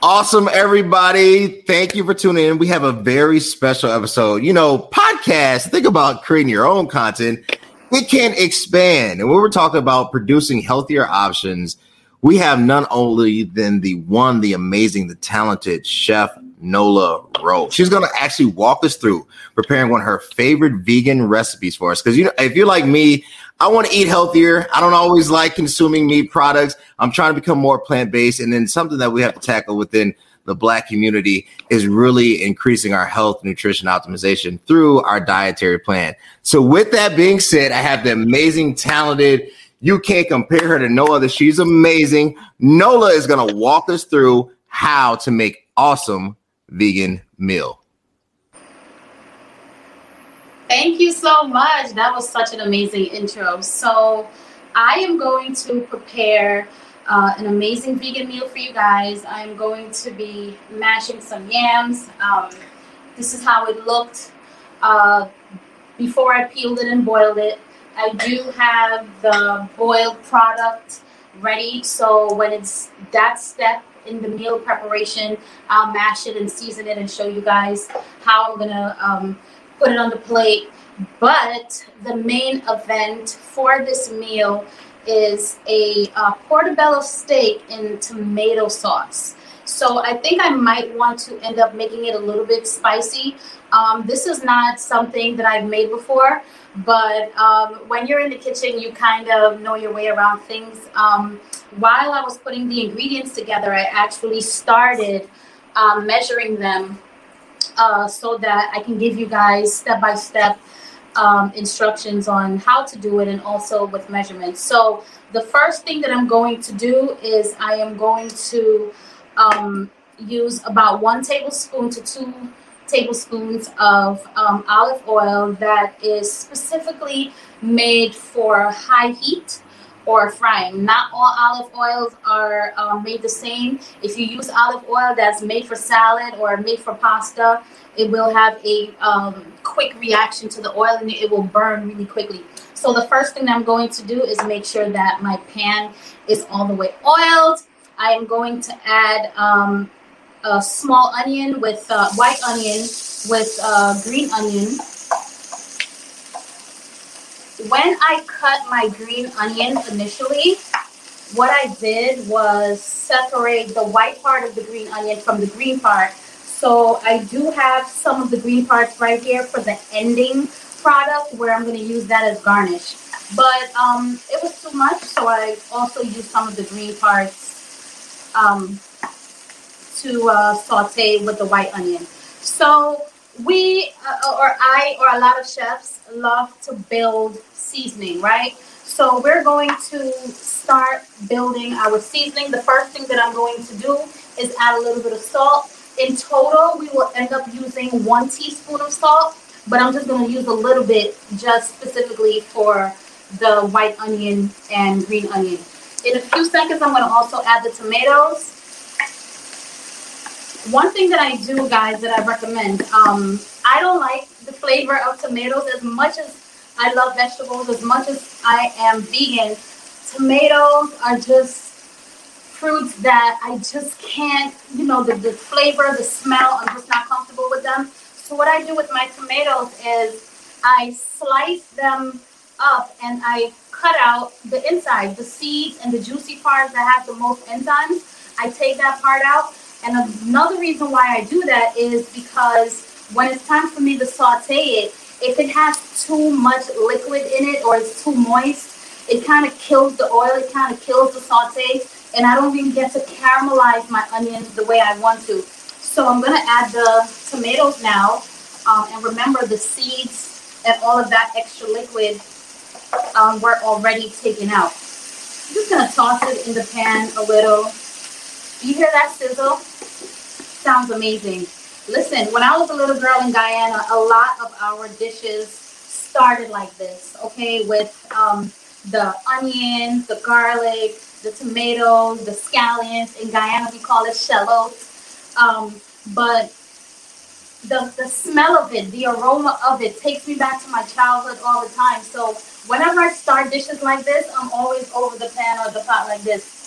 Awesome, everybody. Thank you for tuning in. We have a very special episode. You know, podcast, think about creating your own content. It can expand. And when we're talking about producing healthier options, we have none only than the one, the amazing, the talented chef Nola Ro. She's going to actually walk us through preparing one of her favorite vegan recipes for us. Because you know, if you're like me, I want to eat healthier. I don't always like consuming meat products. I'm trying to become more plant based. And then something that we have to tackle within the Black community is really increasing our health, nutrition optimization through our dietary plan. So, with that being said, I have the amazing, talented, you can't compare her to no other. She's amazing. Nola is going to walk us through how to make awesome vegan meal. Thank you so much. That was such an amazing intro. So, I am going to prepare uh, an amazing vegan meal for you guys. I'm going to be mashing some yams. Um, this is how it looked uh, before I peeled it and boiled it. I do have the boiled product ready, so when it's that step in the meal preparation, I'll mash it and season it and show you guys how I'm gonna um, put it on the plate. But the main event for this meal is a uh, portobello steak in tomato sauce. So I think I might want to end up making it a little bit spicy. Um, this is not something that I've made before, but um, when you're in the kitchen, you kind of know your way around things. Um, while I was putting the ingredients together, I actually started uh, measuring them uh, so that I can give you guys step by step instructions on how to do it and also with measurements. So the first thing that I'm going to do is I am going to um, use about one tablespoon to two tablespoons of um, olive oil that is specifically made for high heat or frying. Not all olive oils are um, made the same. If you use olive oil that's made for salad or made for pasta, it will have a um, quick reaction to the oil and it will burn really quickly. So the first thing I'm going to do is make sure that my pan is all the way oiled. I am going to add um, a small onion with uh, white onion with uh, green onion when I cut my green onions initially, what I did was separate the white part of the green onion from the green part. So I do have some of the green parts right here for the ending product where I'm going to use that as garnish. But um, it was too much, so I also used some of the green parts um, to uh, saute with the white onion. So we, uh, or I, or a lot of chefs love to build seasoning, right? So we're going to start building our seasoning. The first thing that I'm going to do is add a little bit of salt. In total, we will end up using one teaspoon of salt, but I'm just going to use a little bit just specifically for the white onion and green onion. In a few seconds, I'm going to also add the tomatoes. One thing that I do, guys, that I recommend, um, I don't like the flavor of tomatoes as much as I love vegetables as much as I am vegan. Tomatoes are just fruits that I just can't, you know, the, the flavor, the smell, I'm just not comfortable with them. So what I do with my tomatoes is I slice them up and I cut out the inside, the seeds and the juicy parts that have the most enzymes. I take that part out. And another reason why I do that is because when it's time for me to saute it, if it has too much liquid in it or it's too moist, it kind of kills the oil, it kind of kills the saute, and I don't even get to caramelize my onions the way I want to. So I'm gonna add the tomatoes now, um, and remember the seeds and all of that extra liquid um, were already taken out. I'm just gonna toss it in the pan a little. You hear that sizzle? Sounds amazing. Listen, when I was a little girl in Guyana, a lot of our dishes started like this, okay, with um, the onions, the garlic, the tomatoes, the scallions. In Guyana, we call it shallots. Um, but the, the smell of it, the aroma of it takes me back to my childhood all the time. So whenever I start dishes like this, I'm always over the pan or the pot like this.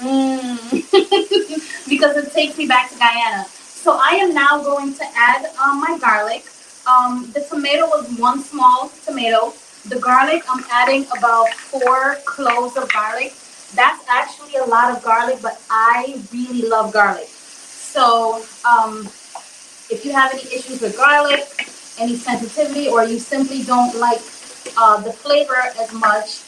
Mm. because it takes me back to Guyana. So I am now going to add um, my garlic. Um, the tomato was one small tomato. The garlic, I'm adding about four cloves of garlic. That's actually a lot of garlic, but I really love garlic. So um, if you have any issues with garlic, any sensitivity, or you simply don't like uh, the flavor as much,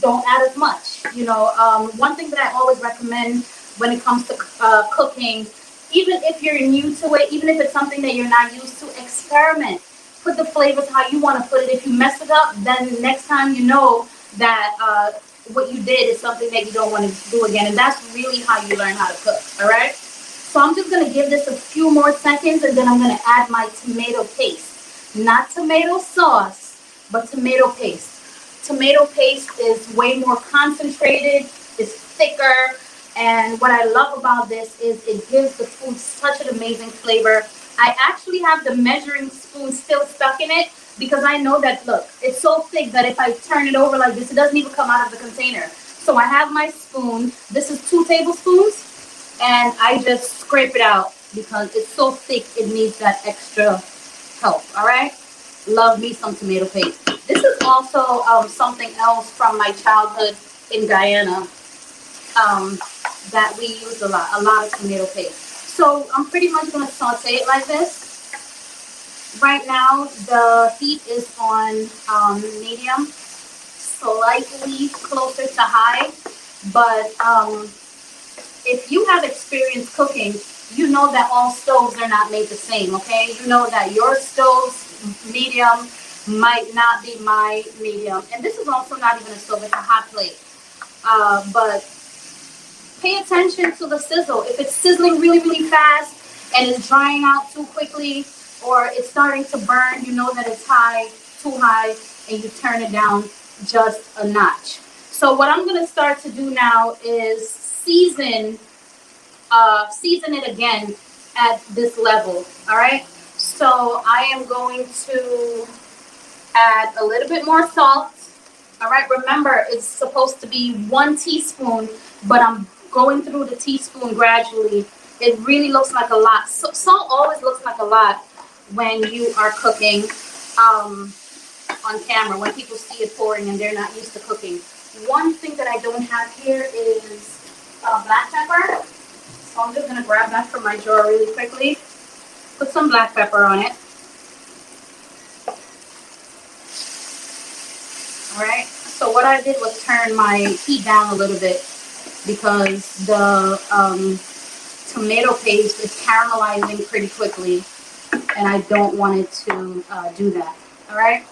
don't add as much. You know, um, one thing that I always recommend when it comes to uh, cooking, even if you're new to it, even if it's something that you're not used to, experiment. Put the flavors how you want to put it. If you mess it up, then next time you know that uh, what you did is something that you don't want to do again. And that's really how you learn how to cook. All right. So I'm just to give this a few more seconds and then I'm to add my tomato paste. Not tomato sauce, but tomato paste. Tomato paste is way more concentrated, it's thicker, and what I love about this is it gives the food such an amazing flavor. I actually have the measuring spoon still stuck in it because I know that, look, it's so thick that if I turn it over like this, it doesn't even come out of the container. So I have my spoon. This is two tablespoons, and I just scrape it out because it's so thick, it needs that extra help, all right? Love me some tomato paste. This is also um, something else from my childhood in Guyana um, that we use a lot, a lot of tomato paste. So I'm pretty much going to saute it like this. Right now, the heat is on um, medium, slightly closer to high. But um, if you have experience cooking, you know that all stoves are not made the same, okay? You know that your stove's medium, might not be my medium. And this is also not even a stove, it's a hot plate. Uh, but pay attention to the sizzle. If it's sizzling really, really fast and it's drying out too quickly or it's starting to burn, you know that it's high, too high, and you turn it down just a notch. So what I'm to start to do now is season, uh, season it again at this level. All right. So I am going to add a little bit more salt. All right, remember it's supposed to be one teaspoon, but I'm going through the teaspoon gradually. It really looks like a lot. So, salt always looks like a lot when you are cooking um, on camera, when people see it pouring and they're not used to cooking. One thing that I don't have here is uh, black pepper. So I'm just going to grab that from my drawer really quickly. Put some black pepper on it. All right. So what I did was turn my heat down a little bit because the um, tomato paste is caramelizing pretty quickly and I don't want it to uh, do that. All right.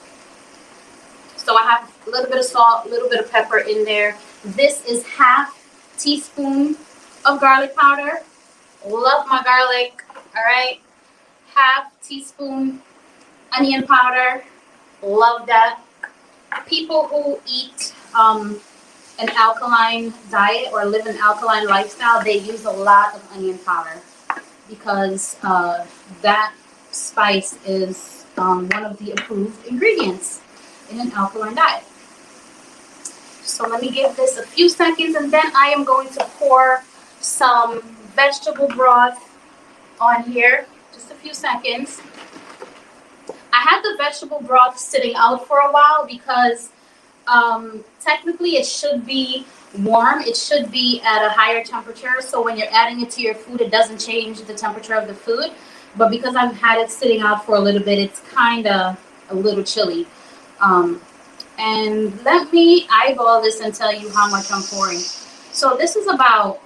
So I have a little bit of salt, a little bit of pepper in there. This is half teaspoon of garlic powder. Love my garlic. All right. Half teaspoon onion powder. Love that people who eat um, an alkaline diet or live an alkaline lifestyle, they use a lot of onion powder because uh, that spice is um, one of the approved ingredients in an alkaline diet. So let me give this a few seconds and then I am going to pour some vegetable broth on here. Few seconds. I had the vegetable broth sitting out for a while because um, technically it should be warm. It should be at a higher temperature. So when you're adding it to your food, it doesn't change the temperature of the food. But because I've had it sitting out for a little bit, it's kind of a little chilly. Um, and let me eyeball this and tell you how much I'm pouring. So this is about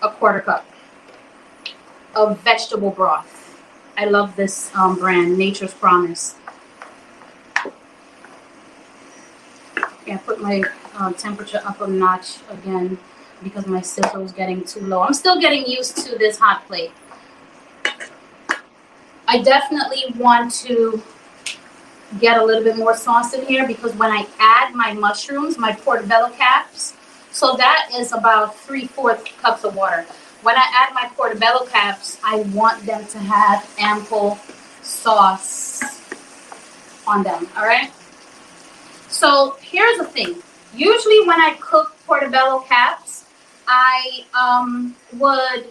a quarter cup of vegetable broth. I love this um, brand, Nature's Promise. Yeah, put my uh, temperature up a notch again because my sizzle is getting too low. I'm still getting used to this hot plate. I definitely want to get a little bit more sauce in here because when I add my mushrooms, my portobello caps, so that is about three-fourths cups of water. When I add my portobello caps, I want them to have ample sauce on them, all right? So here's the thing. Usually when I cook portobello caps, I um, would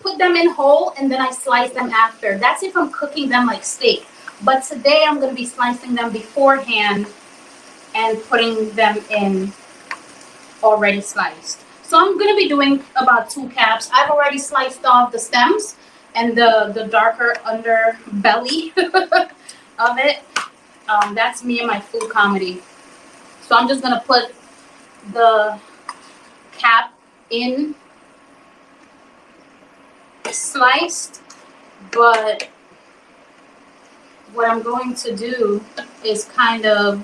put them in whole and then I slice them after. That's if I'm cooking them like steak. But today I'm going to be slicing them beforehand and putting them in already sliced. So I'm to be doing about two caps. I've already sliced off the stems and the, the darker under belly of it. Um, that's me and my food comedy. So I'm just to put the cap in sliced, but what I'm going to do is kind of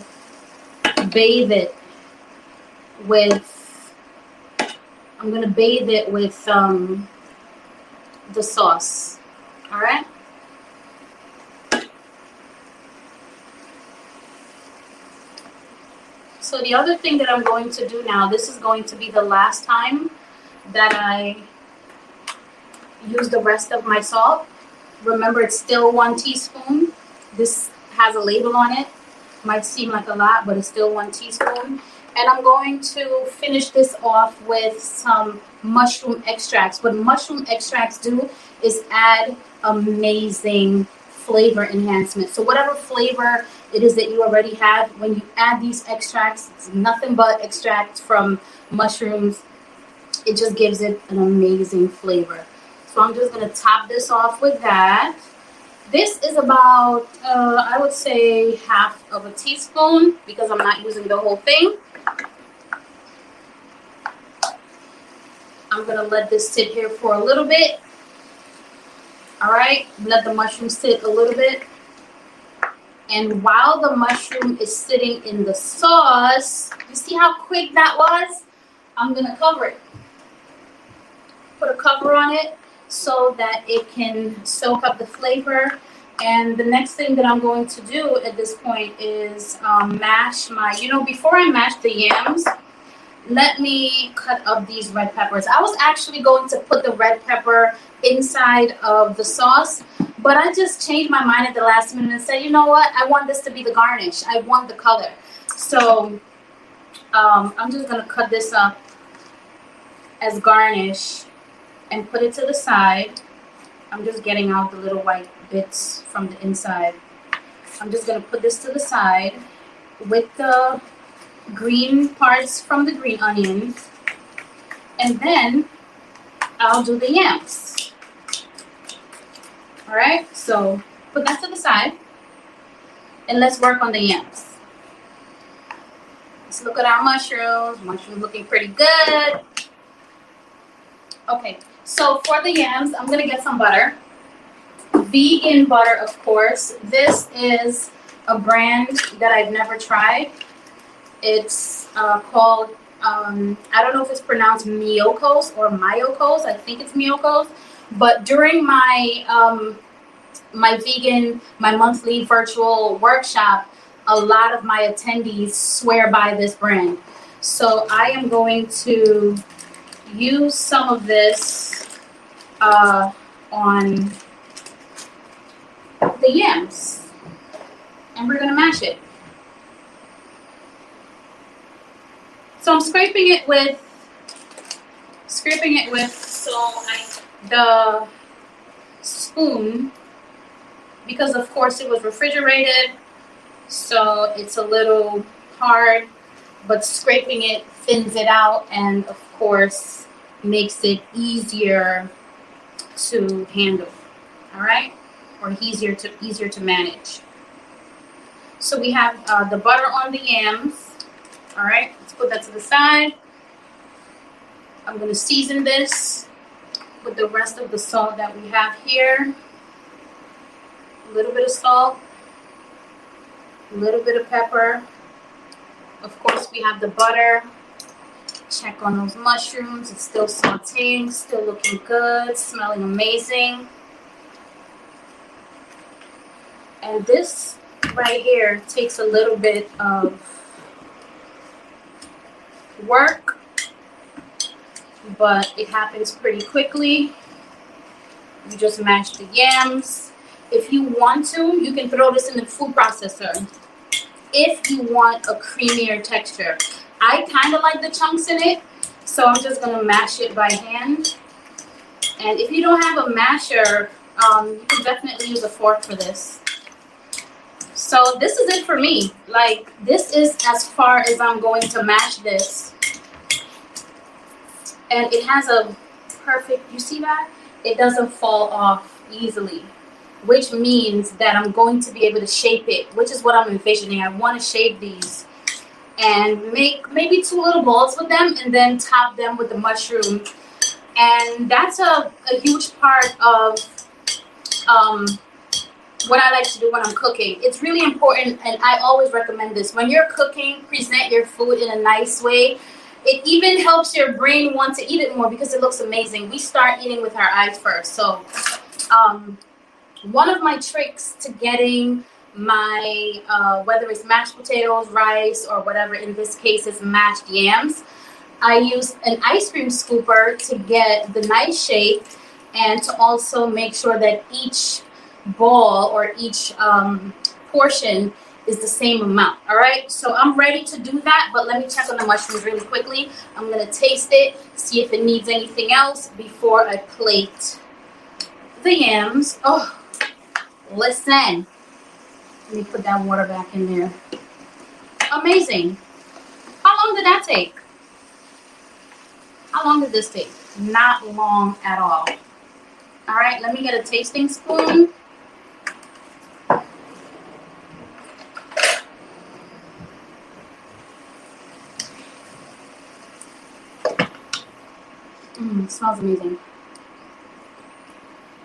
bathe it with I'm gonna bathe it with um, the sauce. All right. So the other thing that I'm going to do now, this is going to be the last time that I use the rest of my salt. Remember, it's still one teaspoon. This has a label on it. Might seem like a lot, but it's still one teaspoon. And I'm going to finish this off with some mushroom extracts. What mushroom extracts do is add amazing flavor enhancement. So whatever flavor it is that you already have, when you add these extracts, it's nothing but extracts from mushrooms. It just gives it an amazing flavor. So I'm just to top this off with that. This is about, uh, I would say, half of a teaspoon because I'm not using the whole thing. I'm going to let this sit here for a little bit. All right, let the mushroom sit a little bit. And while the mushroom is sitting in the sauce, you see how quick that was? I'm going to cover it. Put a cover on it so that it can soak up the flavor. And the next thing that I'm going to do at this point is um, mash my, you know, before I mash the yams, let me cut up these red peppers. I was actually going to put the red pepper inside of the sauce, but I just changed my mind at the last minute and said, you know what? I want this to be the garnish. I want the color. So um, I'm just going to cut this up as garnish and put it to the side. I'm just getting out the little white bits from the inside. I'm just going to put this to the side with the green parts from the green onions. And then I'll do the yams. All right, so put that to the side and let's work on the yams. Let's look at our mushrooms. Mushrooms looking pretty good. Okay, so for the yams, I'm gonna get some butter. Vegan butter, of course. This is a brand that I've never tried. It's uh, called, um, I don't know if it's pronounced Miyoko's or Mayokos. I think it's Miyoko's. But during my um, my vegan, my monthly virtual workshop, a lot of my attendees swear by this brand. So I am going to use some of this uh, on the yams. And we're going to mash it. So I'm scraping it with scraping it with so the spoon because of course it was refrigerated so it's a little hard but scraping it thins it out and of course makes it easier to handle all right? Or easier to easier to manage. So we have uh, the butter on the yams all right, let's put that to the side. I'm to season this with the rest of the salt that we have here. A little bit of salt, a little bit of pepper. Of course, we have the butter. Check on those mushrooms. It's still sauteing, still looking good, smelling amazing. And this right here takes a little bit of work, but it happens pretty quickly. You just mash the yams. If you want to, you can throw this in the food processor if you want a creamier texture. I kind of like the chunks in it, so I'm just gonna mash it by hand. And if you don't have a masher, um, you can definitely use a fork for this. So this is it for me. Like this is as far as I'm going to match this. And it has a perfect, you see that? It doesn't fall off easily, which means that I'm going to be able to shape it, which is what I'm envisioning. I want to shape these and make maybe two little balls with them and then top them with the mushroom. And that's a, a huge part of um, what I like to do when I'm cooking. It's really important, and I always recommend this. When you're cooking, present your food in a nice way. It even helps your brain want to eat it more because it looks amazing. We start eating with our eyes first. So, um, one of my tricks to getting my uh, whether it's mashed potatoes, rice, or whatever. In this case, is mashed yams. I use an ice cream scooper to get the nice shape and to also make sure that each ball or each um, portion is the same amount. All right, so I'm ready to do that, but let me check on the mushrooms really quickly. I'm gonna taste it, see if it needs anything else before I plate the yams. Oh, listen. Let me put that water back in there. Amazing. How long did that take? How long did this take? Not long at all. All right, let me get a tasting spoon. Mmm, smells amazing.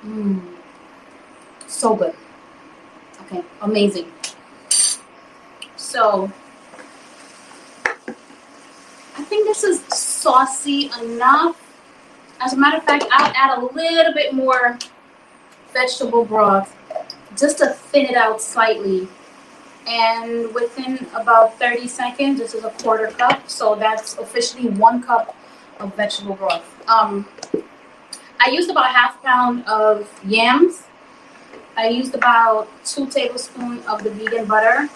Mmm, so good. Okay, amazing. So, I think this is saucy enough. As a matter of fact, I'll add a little bit more vegetable broth just to thin it out slightly. And within about 30 seconds, this is a quarter cup. So that's officially one cup of vegetable broth. Um, I used about half pound of yams I used about two tablespoons of the vegan butter,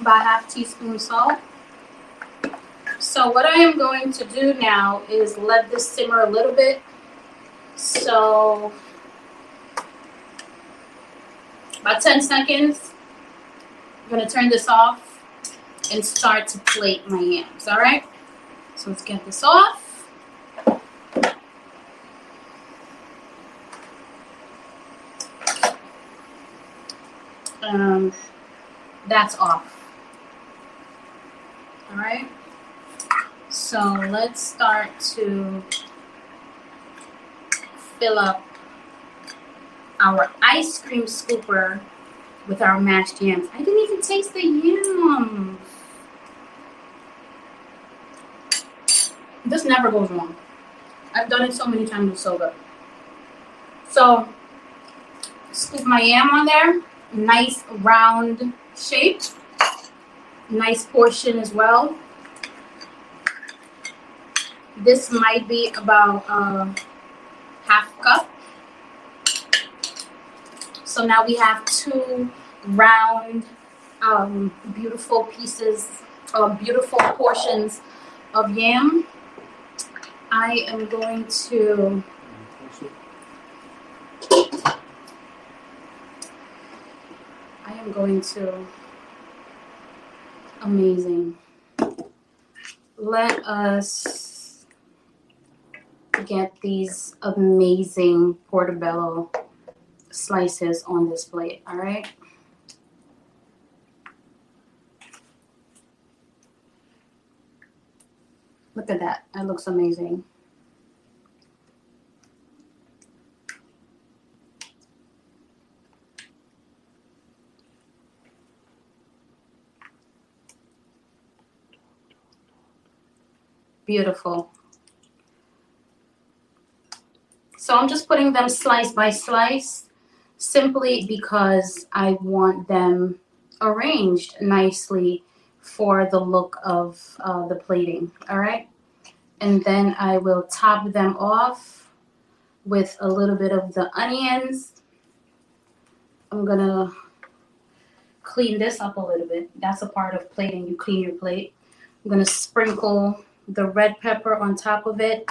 about half teaspoon salt. So what I am going to do now is let this simmer a little bit. So about 10 seconds. I'm to turn this off and start to plate my yams, all right? So let's get this off. um, that's off. All right. So let's start to fill up our ice cream scooper with our mashed yams. I didn't even taste the yams. This never goes wrong. I've done it so many times with soba. So, scoop my yam on there nice round shape. Nice portion as well. This might be about uh, half cup. So now we have two round, um, beautiful pieces, uh, beautiful portions of yam. I am going to I am going to amazing. Let us get these amazing portobello slices on this plate, all right? Look at that. That looks amazing. Beautiful. So I'm just putting them slice by slice simply because I want them arranged nicely for the look of uh, the plating. All right. And then I will top them off with a little bit of the onions. I'm to clean this up a little bit. That's a part of plating. You clean your plate. I'm gonna sprinkle the red pepper on top of it.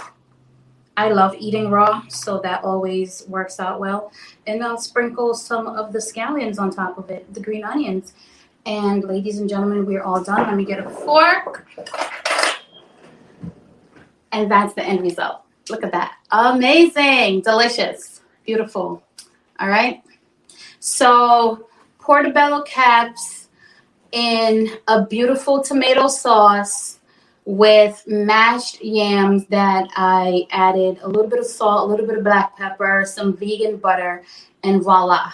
I love eating raw, so that always works out well. And I'll sprinkle some of the scallions on top of it, the green onions. And ladies and gentlemen, we're all done. Let me get a fork. And that's the end result. Look at that. Amazing. Delicious. Beautiful. All right. So, portobello caps in a beautiful tomato sauce with mashed yams that I added a little bit of salt, a little bit of black pepper, some vegan butter, and voila,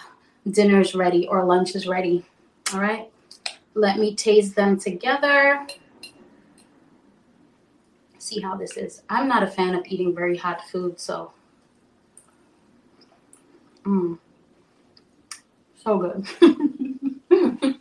dinner's ready or lunch is ready. All right. Let me taste them together. See how this is. I'm not a fan of eating very hot food, so. Mm. So good.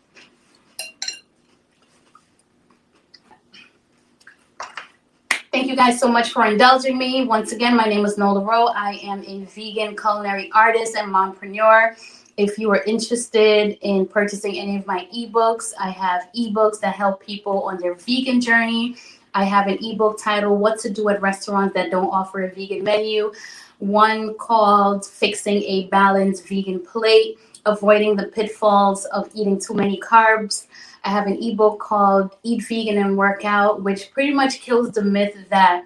Thank you guys so much for indulging me. Once again, my name is Nola Ro. I am a vegan culinary artist and mompreneur. If you are interested in purchasing any of my ebooks, I have ebooks that help people on their vegan journey. I have an ebook titled What to Do at Restaurants That Don't Offer a Vegan Menu, one called Fixing a Balanced Vegan Plate, Avoiding the Pitfalls of Eating Too Many Carbs. I have an ebook called Eat Vegan and Work Out, which pretty much kills the myth that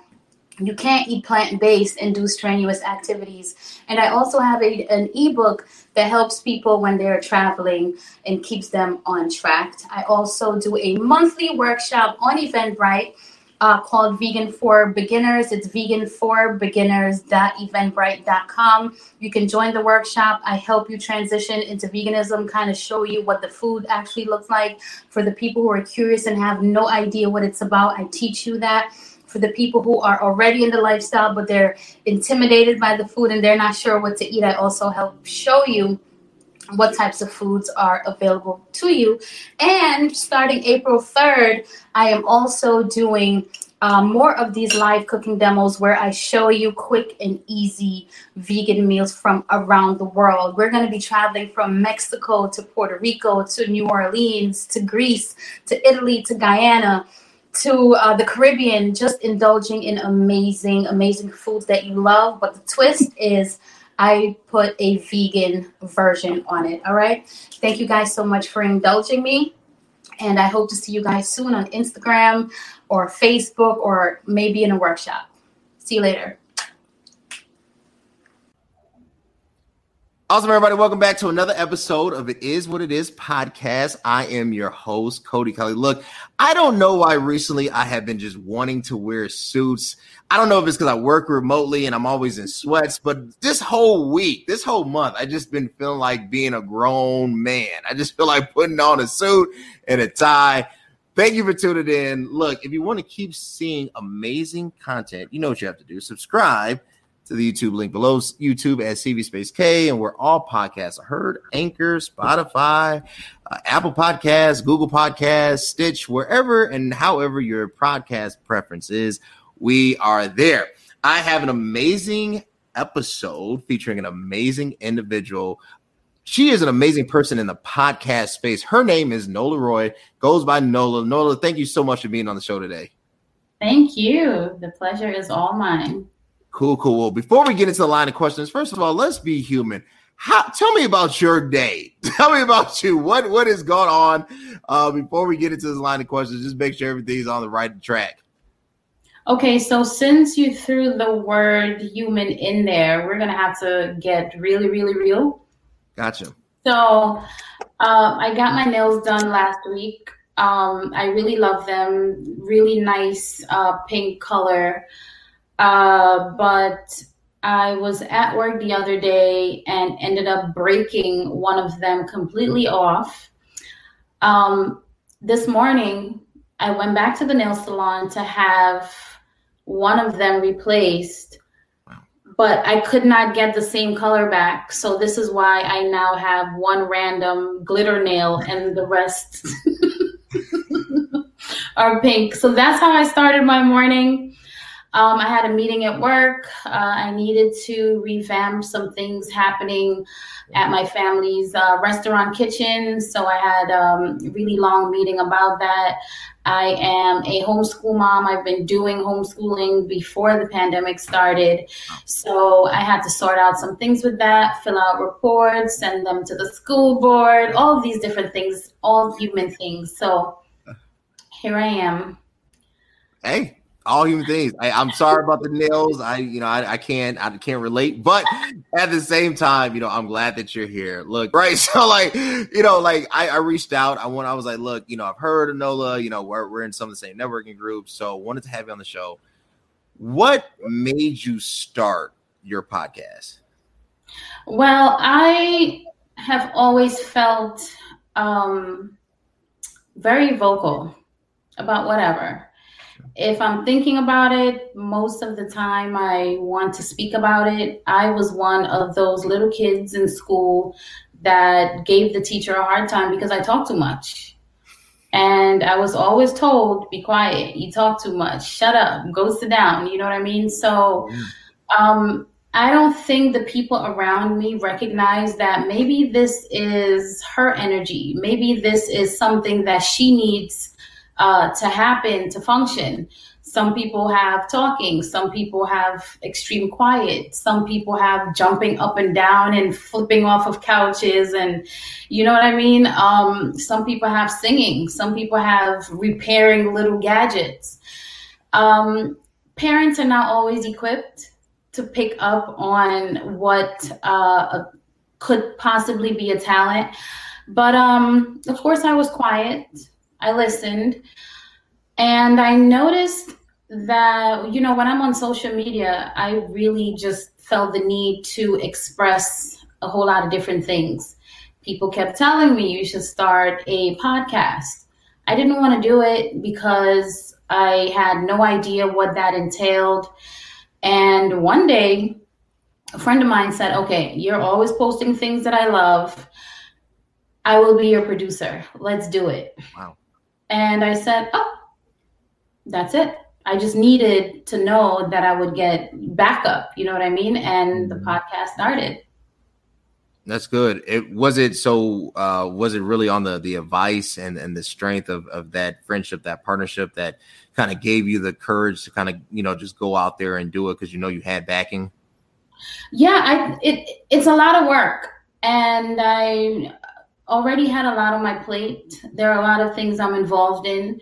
you can't eat plant based and do strenuous activities. And I also have a, an ebook that helps people when they're traveling and keeps them on track. I also do a monthly workshop on Eventbrite uh, called Vegan for Beginners. It's vegan for beginners.eventbrite.com. You can join the workshop. I help you transition into veganism, kind of show you what the food actually looks like. For the people who are curious and have no idea what it's about, I teach you that. For the people who are already in the lifestyle, but they're intimidated by the food and they're not sure what to eat, I also help show you what types of foods are available to you. And starting April 3rd, I am also doing um, more of these live cooking demos where I show you quick and easy vegan meals from around the world. We're going to be traveling from Mexico to Puerto Rico to New Orleans to Greece to Italy to Guyana to uh, the Caribbean, just indulging in amazing, amazing foods that you love. But the twist is, I put a vegan version on it. All right. Thank you guys so much for indulging me. And I hope to see you guys soon on Instagram or Facebook or maybe in a workshop. See you later. Awesome, everybody. Welcome back to another episode of It Is What It Is podcast. I am your host, Cody Kelly. Look, I don't know why recently I have been just wanting to wear suits. I don't know if it's because I work remotely and I'm always in sweats, but this whole week, this whole month, I just been feeling like being a grown man. I just feel like putting on a suit and a tie. Thank you for tuning in. Look, if you want to keep seeing amazing content, you know what you have to do. Subscribe to the YouTube link below, YouTube at CV Space K, and where all podcasts are heard Anchor, Spotify, uh, Apple Podcasts, Google Podcasts, Stitch, wherever and however your podcast preference is, we are there. I have an amazing episode featuring an amazing individual. She is an amazing person in the podcast space. Her name is Nola Roy, goes by Nola. Nola, thank you so much for being on the show today. Thank you. The pleasure is all mine. Cool, cool. Well, before we get into the line of questions, first of all, let's be human. How, tell me about your day. Tell me about you. What what is going on? Uh, before we get into this line of questions, just make sure everything's on the right track. Okay, so since you threw the word human in there, we're gonna have to get really, really real. Gotcha. So uh, I got my nails done last week. Um, I really love them. Really nice uh, pink color. Uh, but I was at work the other day and ended up breaking one of them completely off. Um, this morning, I went back to the nail salon to have one of them replaced, but I could not get the same color back. So this is why I now have one random glitter nail and the rest are pink. So that's how I started my morning. Um, I had a meeting at work. Uh, I needed to revamp some things happening at my family's uh, restaurant kitchen. So I had um, a really long meeting about that. I am a homeschool mom. I've been doing homeschooling before the pandemic started. So I had to sort out some things with that, fill out reports, send them to the school board, all these different things, all human things. So here I am. Hey, all human things. I, am sorry about the nails. I, you know, I, I, can't, I can't relate. But at the same time, you know, I'm glad that you're here. Look, right? So, like, you know, like I, I reached out. I want. I was like, look, you know, I've heard of Nola. You know, we're we're in some of the same networking groups. So, wanted to have you on the show. What made you start your podcast? Well, I have always felt um, very vocal about whatever if I'm thinking about it, most of the time I want to speak about it. I was one of those little kids in school that gave the teacher a hard time because I talked too much. And I was always told, be quiet, you talk too much, shut up, go sit down. You know what I mean? So um, I don't think the people around me recognize that maybe this is her energy. Maybe this is something that she needs uh, to happen, to function. Some people have talking, some people have extreme quiet, some people have jumping up and down and flipping off of couches, and you know what I mean? Um, some people have singing, some people have repairing little gadgets. Um, parents are not always equipped to pick up on what uh, could possibly be a talent. But um, of course, I was quiet. I listened and I noticed that, you know, when I'm on social media, I really just felt the need to express a whole lot of different things. People kept telling me you should start a podcast. I didn't want to do it because I had no idea what that entailed. And one day, a friend of mine said, Okay, you're always posting things that I love. I will be your producer. Let's do it. Wow. And I said, oh, that's it. I just needed to know that I would get backup. You know what I mean? And the mm-hmm. podcast started. That's good. It was it so uh was it really on the the advice and and the strength of of that friendship, that partnership that kind of gave you the courage to kind of, you know, just go out there and do it because you know you had backing? Yeah, I it it's a lot of work. And I already had a lot on my plate. There are a lot of things I'm involved in.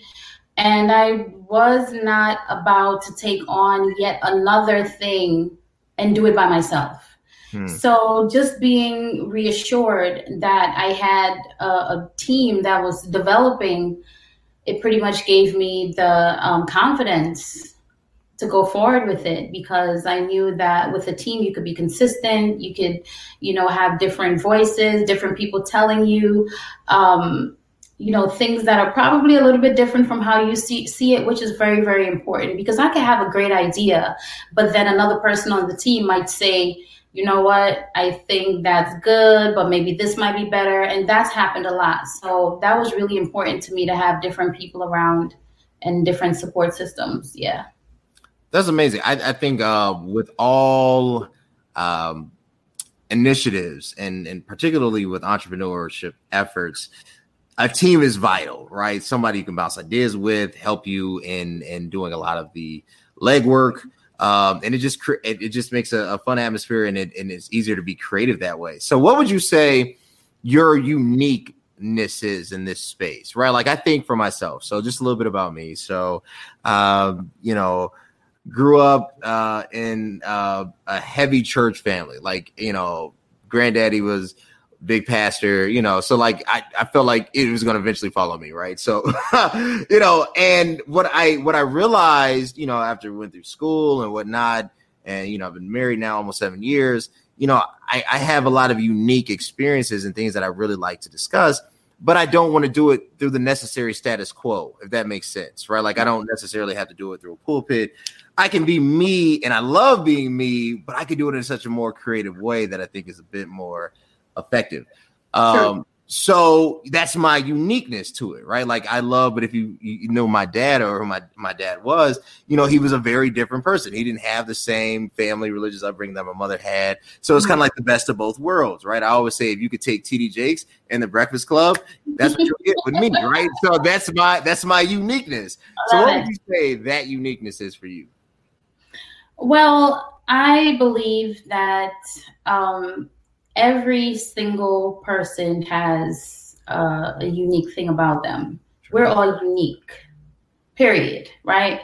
And I was not about to take on yet another thing and do it by myself. Hmm. So just being reassured that I had a, a, team that was developing, it pretty much gave me the um, confidence to go forward with it because I knew that with a team you could be consistent, you could, you know, have different voices, different people telling you, um, you know, things that are probably a little bit different from how you see see it, which is very very important because I could have a great idea, but then another person on the team might say. You know what? I think that's good, but maybe this might be better. And that's happened a lot. So that was really important to me to have different people around and different support systems. Yeah. That's amazing. I, I think uh, with all um, initiatives and and particularly with entrepreneurship efforts, a team is vital, right? Somebody you can bounce ideas with, help you in in doing a lot of the legwork. Um, and it just it, it just makes a, a, fun atmosphere and it and it's easier to be creative that way. So, what would you say your uniqueness is in this space, right? Like I think for myself. So, just a little bit about me. So, um, you know, grew up uh, in uh, a heavy church family. Like, you know, granddaddy was big pastor, you know, so like I, I felt like it was gonna eventually follow me, right? So you know, and what I what I realized, you know, after we went through school and whatnot, and you know, I've been married now almost seven years, you know, I, I have a lot of unique experiences and things that I really like to discuss but I don't want to do it through the necessary status quo, if that makes sense, right? Like I don't necessarily have to do it through a pulpit. I can be me, and I love being me, but I can do it in such a more creative way that I think is a bit more effective. Um, so that's my uniqueness to it, right? Like I love, but if you you know my dad or who my my dad was, you know, he was a very different person. He didn't have the same family religious upbringing that my mother had. So it's kind of like the best of both worlds, right? I always say if you could take TD Jakes and the Breakfast Club, that's what you get with me, right? So that's my that's my uniqueness. So what would you say that uniqueness is for you? Well, I believe that um, every single person has uh, a unique thing about them. We're all unique, period, right?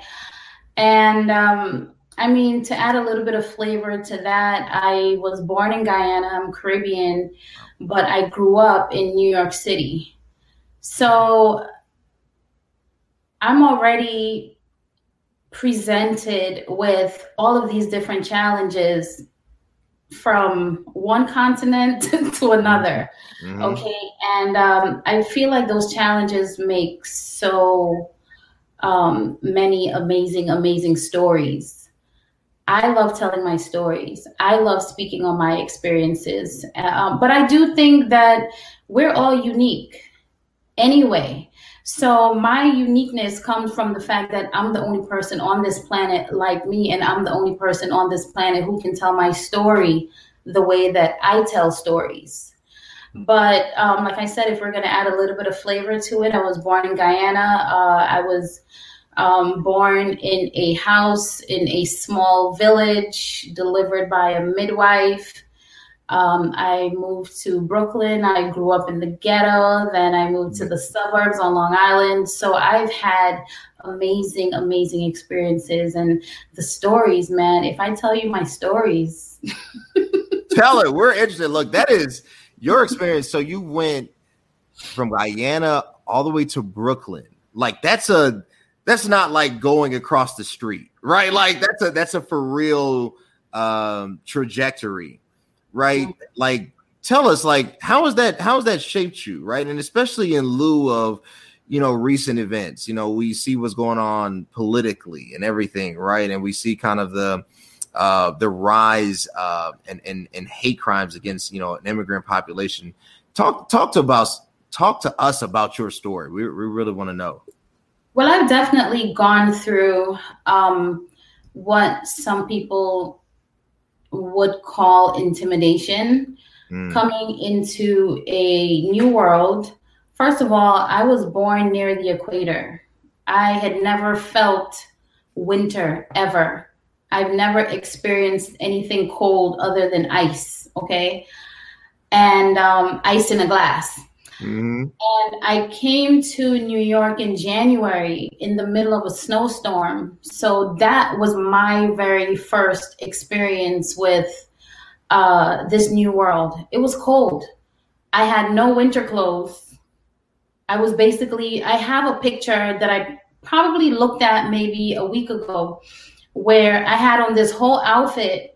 And um, I mean, to add a little bit of flavor to that, I was born in Guyana, I'm Caribbean, but I grew up in New York City. So I'm already presented with all of these different challenges from one continent to another. Mm-hmm. Okay. And um, I feel like those challenges make so um, many amazing, amazing stories. I love telling my stories. I love speaking on my experiences. Um, but I do think that we're all unique anyway. So my uniqueness comes from the fact that I'm the only person on this planet like me, and I'm the only person on this planet who can tell my story the way that I tell stories. But um, like I said, if we're going to add a little bit of flavor to it, I was born in Guyana. Uh, I was um, born in a house in a small village, delivered by a midwife. Um, I moved to Brooklyn. I grew up in the ghetto. Then I moved to the suburbs on Long Island. So I've had amazing, amazing experiences. And the stories, man, if I tell you my stories. tell it. We're interested. Look, that is your experience. So you went from Guyana all the way to Brooklyn. Like that's a that's not like going across the street, right? Like that's a that's a for real um trajectory right? Like, tell us, like, how is that? How has that shaped you, right? And especially in lieu of, you know, recent events. You know, we see what's going on politically and everything, right? And we see kind of the uh, the rise uh, and, and and hate crimes against you know an immigrant population. Talk talk to about talk to us about your story. We, we really want to know. Well, I've definitely gone through um, what some people would call intimidation mm. coming into a new world. First of all, I was born near the equator. I had never felt winter ever. I've never experienced anything cold other than ice, okay? And um, ice in a glass. Mm-hmm. And I came to New York in January in the middle of a snowstorm. So that was my very first experience with uh, this new world. It was cold. I had no winter clothes. I was basically, I have a picture that I probably looked at maybe a week ago where I had on this whole outfit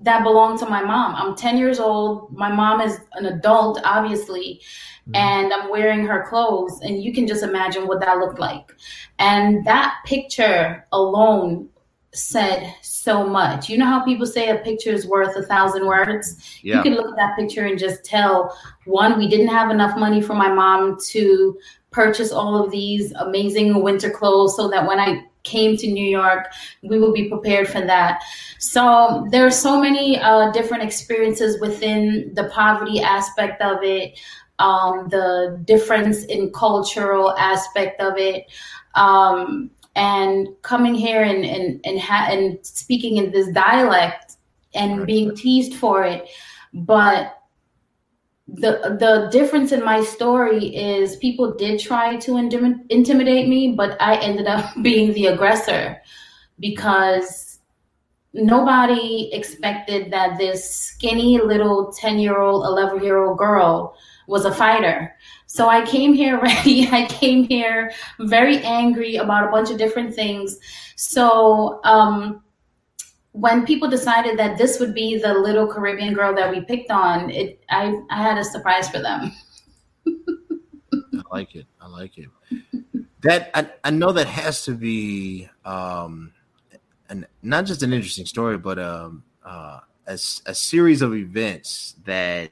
that belonged to my mom. I'm 10 years old. My mom is an adult, obviously. Mm-hmm. and I'm wearing her clothes, and you can just imagine what that looked like. And that picture alone said so much. You know how people say a picture is worth a thousand words? Yeah. You can look at that picture and just tell one, we didn't have enough money for my mom to purchase all of these amazing winter clothes so that when I came to New York, we will be prepared for that. So there are so many uh, different experiences within the poverty aspect of it um, the difference in cultural aspect of it. Um, and coming here and and and, ha- and speaking in this dialect and being teased for it, but the the difference in my story is people did try to intim- intimidate me, but I ended up being the aggressor because nobody expected that this skinny little 10 year old 11 year old girl was a fighter. So I came here ready. I came here very angry about a bunch of different things. So um, when people decided that this would be the little Caribbean girl that we picked on, it I, I had a surprise for them. I like it. I like it. That I, I know that has to be um, not just an interesting story, but um, uh, a, a series of events that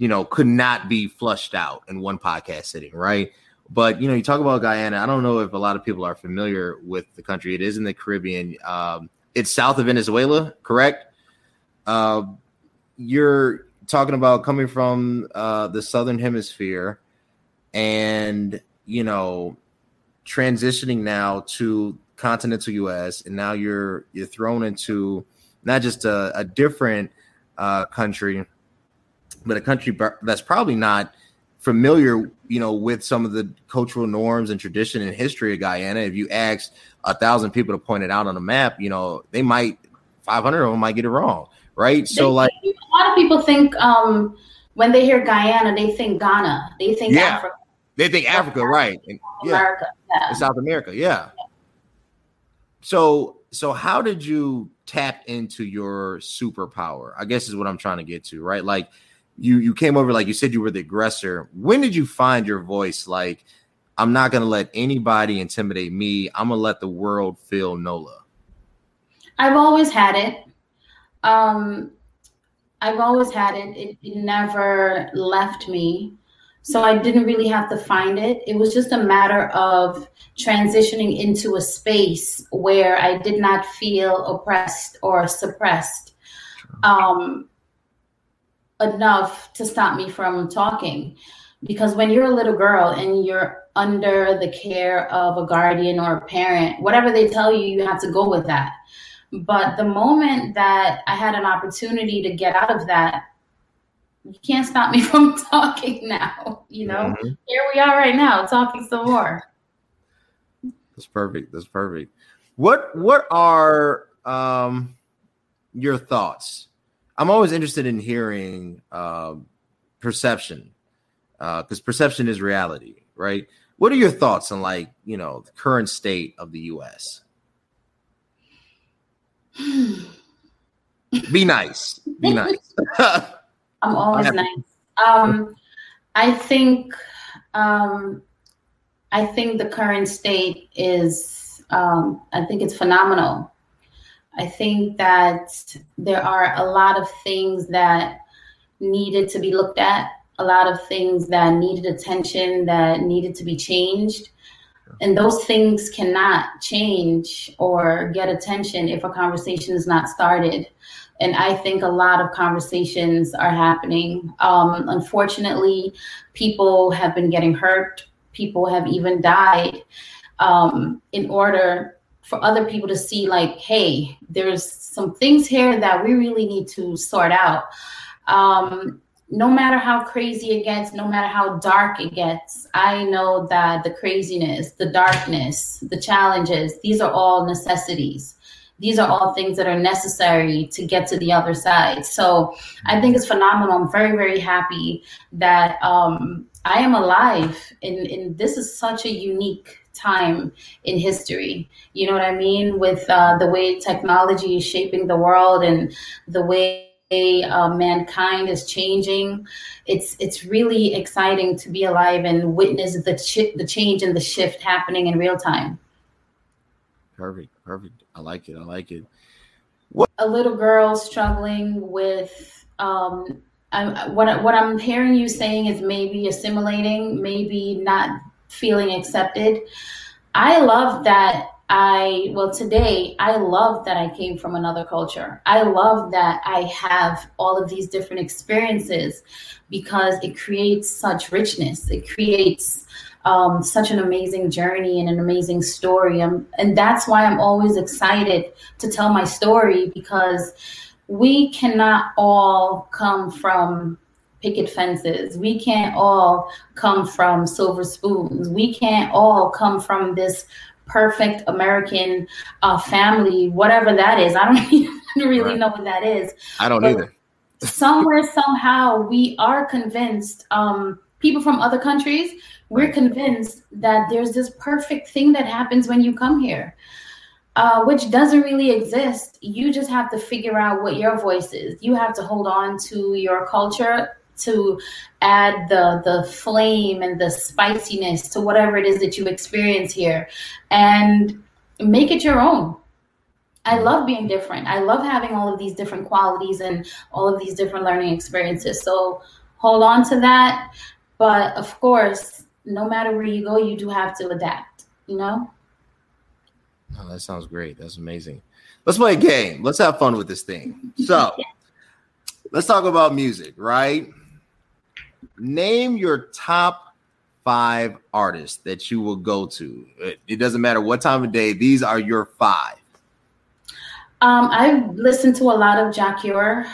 you know, could not be flushed out in one podcast sitting, right? But you know, you talk about Guyana. I don't know if a lot of people are familiar with the country. It is in the Caribbean. Um, it's south of Venezuela, correct? Uh, you're talking about coming from uh, the southern hemisphere, and you know, transitioning now to continental U.S. and now you're you're thrown into not just a, a different uh, country, but a country that's probably not familiar, you know, with some of the cultural norms and tradition and history of Guyana. If you ask a thousand people to point it out on a map, you know, they might 500 of them might get it wrong, right? So, like, a lot of people think um, when they hear Guyana, they think Ghana, they think yeah, Africa. They think Africa, right? And, yeah, America, yeah. South America, yeah. So, so how did you tap into your superpower? I guess is what I'm trying to get to, right? Like, you you came over like you said you were the aggressor. When did you find your voice? Like, I'm not gonna let anybody intimidate me. I'm gonna let the world feel Nola. I've always had it. Um, I've always had it. It, it never left me. So I didn't really have to find it. It was just a matter of transitioning into a space where I did not feel oppressed or suppressed. Um, enough to stop me from talking. Because when you're a little girl and you're under the care of a guardian or a parent, whatever they tell you, you have to go with that. But the moment that I had an opportunity to get out of that, you can't stop me from talking now. You know, mm-hmm. here we are right now talking some more. That's perfect. That's perfect. What what are um your thoughts I'm always interested in hearing uh, perception because uh, perception is reality, right? What are your thoughts on like you know the current state of the U.S.? Be nice. Be nice. I'm always nice. Um, I think um, I think the current state is um, I think it's phenomenal. I think that there are a lot of things that needed to be looked at, a lot of things that needed attention, that needed to be changed. And those things cannot change or get attention if a conversation is not started. And I think a lot of conversations are happening. Um, unfortunately, people have been getting hurt, people have even died um, in order for other people to see like hey there's some things here that we really need to sort out um, no matter how crazy it gets no matter how dark it gets i know that the craziness the darkness the challenges these are all necessities these are all things that are necessary to get to the other side so i think it's phenomenal i'm very very happy that um, i am alive and, and this is such a unique time in history. You know what I mean? With uh, the way technology is shaping the world and the way uh, mankind is changing. It's it's really exciting to be alive and witness the ch- the change and the shift happening in real time. Perfect, perfect. I like it. I like it. What a little girl struggling with. Um, I, what what I'm hearing you saying is maybe assimilating, maybe not feeling accepted. I love that I, well, today, I love that I came from another culture. I love that I have all of these different experiences because it creates such richness. It creates um, such an amazing journey and an amazing story. Um, and that's why I'm always excited to tell my story because we cannot all come from picket fences. We can't all come from silver spoons. We can't all come from this perfect American uh, family, whatever that is. I don't even really right. know what that is. I don't but either. somewhere, somehow, we are convinced. Um, people from other countries, we're convinced that there's this perfect thing that happens when you come here. Uh, which doesn't really exist. You just have to figure out what your voice is. You have to hold on to your culture to add the the flame and the spiciness to whatever it is that you experience here and make it your own I love being different. I love having all of these different qualities and all of these different learning experiences. So hold on to that. But of course, no matter where you go, you do have to adapt, you know? Oh, that sounds great. That's amazing. Let's play a game. Let's have fun with this thing. So, let's talk about music, right? Name your top five artists that you will go to. It, it doesn't matter what time of day, these are your five. Um, I listened to a lot of Jah Cure.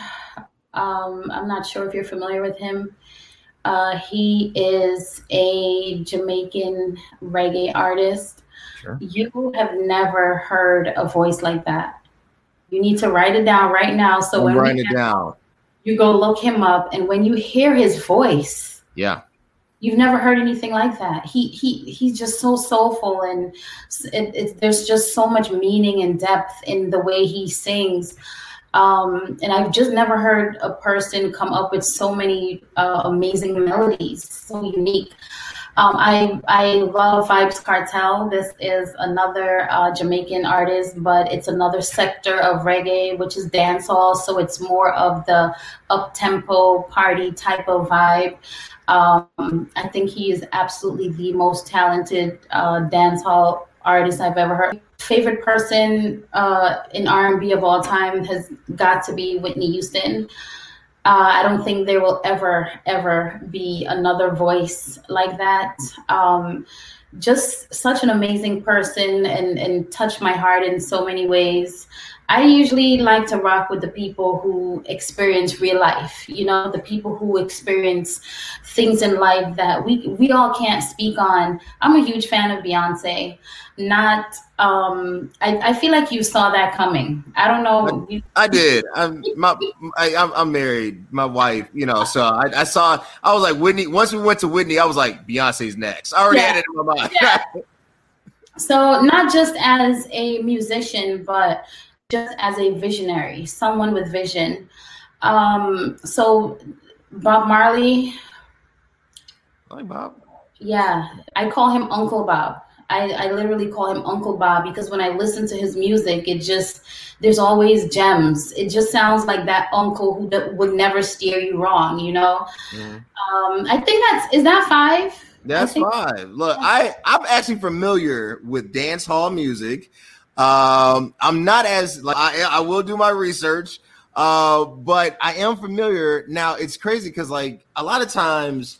Um, I'm not sure if you're familiar with him. Uh, he is a Jamaican reggae artist. Sure. You have never heard a voice like that. You need to write it down right now. So I'm when write it down, you go look him up, and when you hear his voice, yeah, you've never heard anything like that. He he he's just so soulful, and it, it, there's just so much meaning and depth in the way he sings. Um, and I've just never heard a person come up with so many uh, amazing melodies, so unique. Um, I I love Vybz Kartel. This is another uh, Jamaican artist, but it's another sector of reggae, which is dancehall. So it's more of the up tempo party type of vibe. Um, I think he is absolutely the most talented uh, dancehall artist I've ever heard. Favorite person uh, in R&B of all time has got to be Whitney Houston. Uh, I don't think there will ever, ever be another voice like that. Um, just such an amazing person and, and touched my heart in so many ways. I usually like to rock with the people who experience real life, you know, the people who experience things in life that we we all can't speak on. I'm a huge fan of Beyonce. Not um I, I feel like you saw that coming. I don't know. I, I did. I'm my I, I'm, I'm married. My wife, you know, so I, I saw I was like Whitney. Once we went to Whitney, I was like Beyonce's next. I already yeah. had it in my mind. Yeah. so not just as a musician, but just as a visionary, someone with vision. Um, so Bob Marley. Hi, Bob. Yeah, I call him Uncle Bob. I, I literally call him Uncle Bob because when I listen to his music, it just there's always gems. It just sounds like that uncle who would never steer you wrong. You know. Mm-hmm. Um, I think that's is that five. That's five. Look, I I'm actually familiar with dance hall music. Um, I'm not as like I, I will do my research, uh, but I am familiar. Now it's crazy because like a lot of times,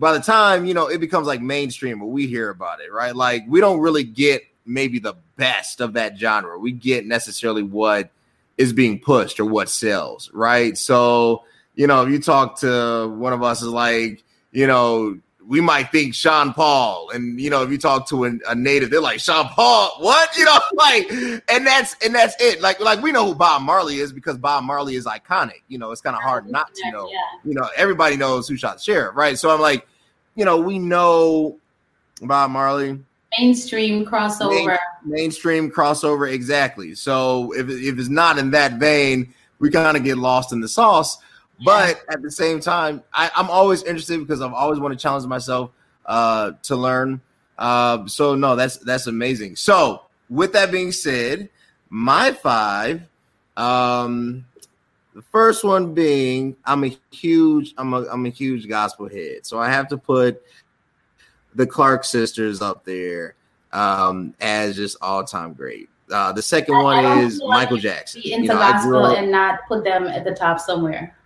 by the time you know it becomes like mainstream, or we hear about it, right? Like we don't really get maybe the best of that genre. We get necessarily what is being pushed or what sells, right? So you know, if you talk to one of us is like, you know, we might think Sean Paul, and you know, if you talk to a, a, native, they're like Sean Paul, what? You know, like, and that's and that's it. Like, like we know who Bob Marley is because Bob Marley is iconic. You know, it's kind of hard not to know. Yeah. You know, everybody knows who shot the sheriff, right? So I'm like, you know, we know Bob Marley. Mainstream crossover. Main, mainstream crossover, exactly. So if if it's not in that vein, we kind of get lost in the sauce. But at the same time, I, am always interested because I've always want to challenge myself uh, to learn. Uh, so no, that's that's amazing. So with that being said, my five, um, the first one being I'm a huge I'm a I'm a huge gospel head, so I have to put the Clark sisters up there um, as just all time great. Uh, the second I, one I is Michael Jackson. Be into you know, gospel and not put them at the top somewhere.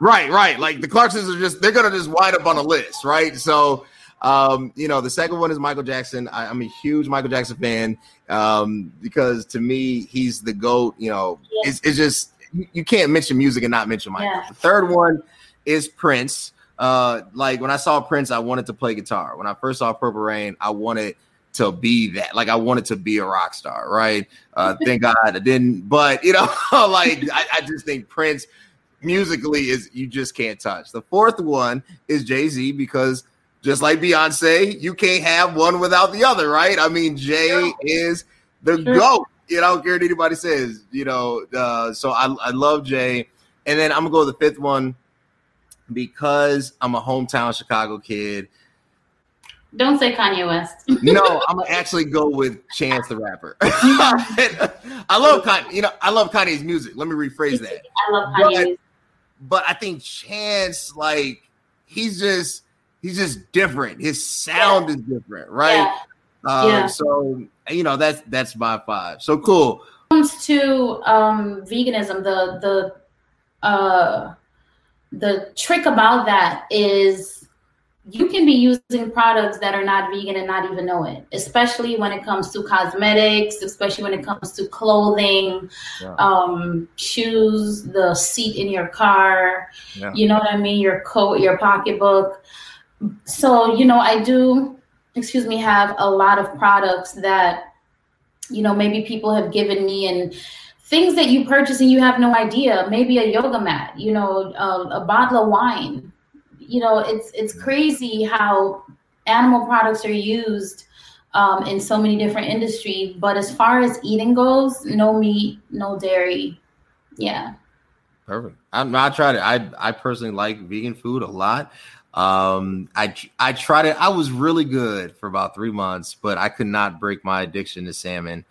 Right, right. Like the Clarksons are just they're gonna just wind up on a list, right? So um, you know, the second one is Michael Jackson. I, am a huge Michael Jackson fan um, because to me, he's the GOAT. You know, yeah. it's, it's just you can't mention music and not mention Michael. Yeah. The third one is Prince. Uh, like when I saw Prince, I wanted to play guitar. When I first saw Purple Rain, I wanted to be that. Like I wanted to be a rock star, right? Uh, thank God I didn't, but you know, like I, I just think Prince musically is you just can't touch. The fourth one is Jay Z because just like Beyonce, you can't have one without the other, right? I mean, Jay is the sure. goat. You know, I don't care what anybody says. You know, uh, so I, I love Jay, and then I'm gonna go with the fifth one because I'm a hometown Chicago kid. Don't say Kanye West. no, I'm gonna actually go with Chance the Rapper. I love Kanye. You know, I love Kanye's music. Let me rephrase that. I love Kanye. but I think Chance, like, he's just he's just different. His sound yeah. is different, right? Yeah. Um, yeah. So you know that's that's my five. So cool. Comes to um, veganism, the the uh, the trick about that is you can be using products that are not vegan and not even know it, especially when it comes to cosmetics, especially when it comes to clothing, yeah. um, shoes, the seat in your car, yeah. you know what I mean, your coat, your pocketbook. So, you know, I do, excuse me, have a lot of products that, you know, maybe people have given me and things that you purchase and you have no idea, maybe a yoga mat, you know, a, a bottle of wine you know, it's it's crazy how animal products are used um, in so many different industries. But as far as eating goes, no meat, no dairy. Yeah. Perfect. I, I tried it. I I personally like vegan food a lot. Um, I I tried it. I was really good for about three months, but I could not break my addiction to salmon.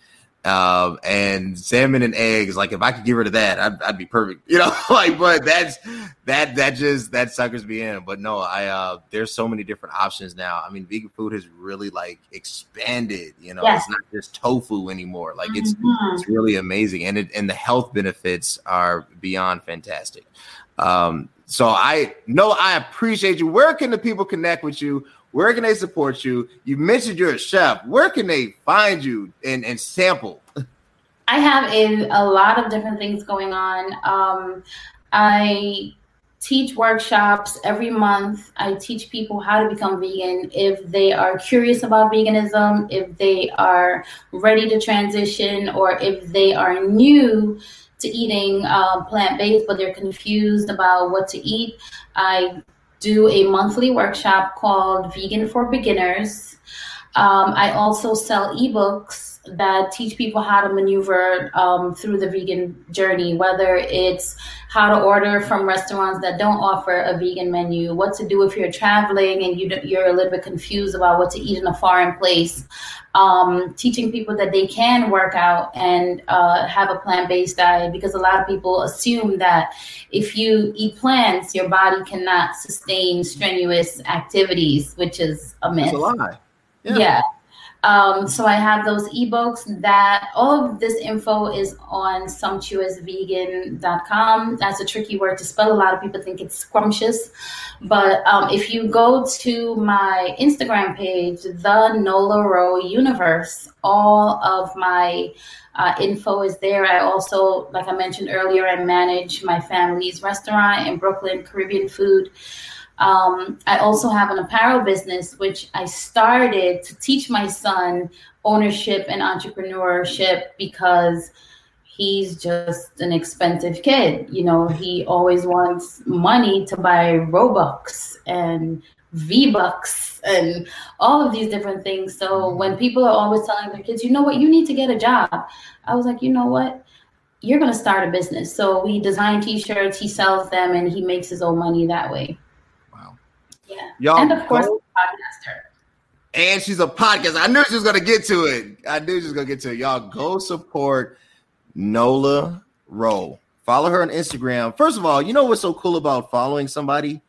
Um, and salmon and eggs. Like if I could get rid of that, I'd, I'd be perfect. You know, like but that's that that just that suckers me in. But no, I uh, there's so many different options now. I mean, vegan food has really like expanded. You know, it's not just tofu anymore. Like it's mm-hmm. it's really amazing, and it and the health benefits are beyond fantastic. Um, so I know I appreciate you. Where can the people connect with you? Where can they support you? You mentioned you're a chef. Where can they find you and, and sample? I have a, a lot of different things going on. Um, I teach workshops every month. I teach people how to become vegan if they are curious about veganism, if they are ready to transition, or if they are new to eating uh, plant based but they're confused about what to eat. I do a monthly workshop called Vegan for Beginners. Um, I also sell ebooks that teach people how to maneuver um, through the vegan journey, whether it's how to order from restaurants that don't offer a vegan menu, what to do if you're traveling and you, you're a little bit confused about what to eat in a foreign place, um, teaching people that they can work out and uh, have a plant based diet because a lot of people assume that if you eat plants, your body cannot sustain strenuous activities, which is a myth. That's a lie. yeah. yeah. Um, so I have those ebooks that all of this info is on sumptuousvegan.com. That's a tricky word to spell. A lot of people think it's scrumptious. But um, if you go to my Instagram page, the Nola Ro Universe, all of my uh, info is there. I also, like I mentioned earlier, I manage my family's restaurant in Brooklyn, Caribbean food. Um, I also have an apparel business, which I started to teach my son ownership and entrepreneurship because he's just an expensive kid. You know, he always wants money to buy Robux and V Bucks and all of these different things. So when people are always telling their kids, you know what, you need to get a job, I was like, you know what? You're going to start a business. So we design t shirts, he sells them, and he makes his own money that way. Yeah. Y'all and of course, podcaster. And she's a podcast. I knew she was gonna get to it. I knew she was gonna get to it. Y'all go support Nola Ro. Follow her on Instagram. First of all, you know what's so cool about following somebody?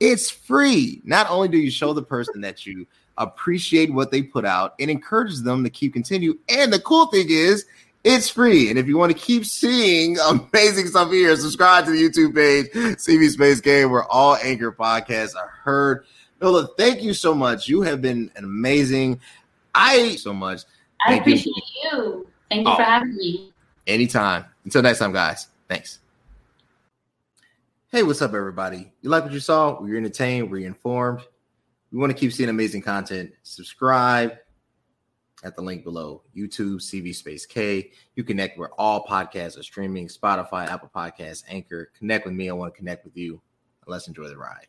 It's free. Not only do you show the person that you appreciate what they put out, it encourages them to keep continue. And the cool thing is, it's free. And if you want to keep seeing amazing stuff here, subscribe to the YouTube page, CV Space Game, where all anchor podcasts are heard. Nola, thank you so much. You have been an amazing. I so much. I thank appreciate you. you. Thank you oh, for having me. Anytime. Until next time, guys. Thanks. Hey, what's up, everybody? You like what you saw? Were you entertained? Were you informed? We want to keep seeing amazing content. Subscribe at the link below YouTube, CV Space K. You connect where all podcasts are streaming Spotify, Apple Podcasts, Anchor. Connect with me. I want to connect with you. Let's enjoy the ride.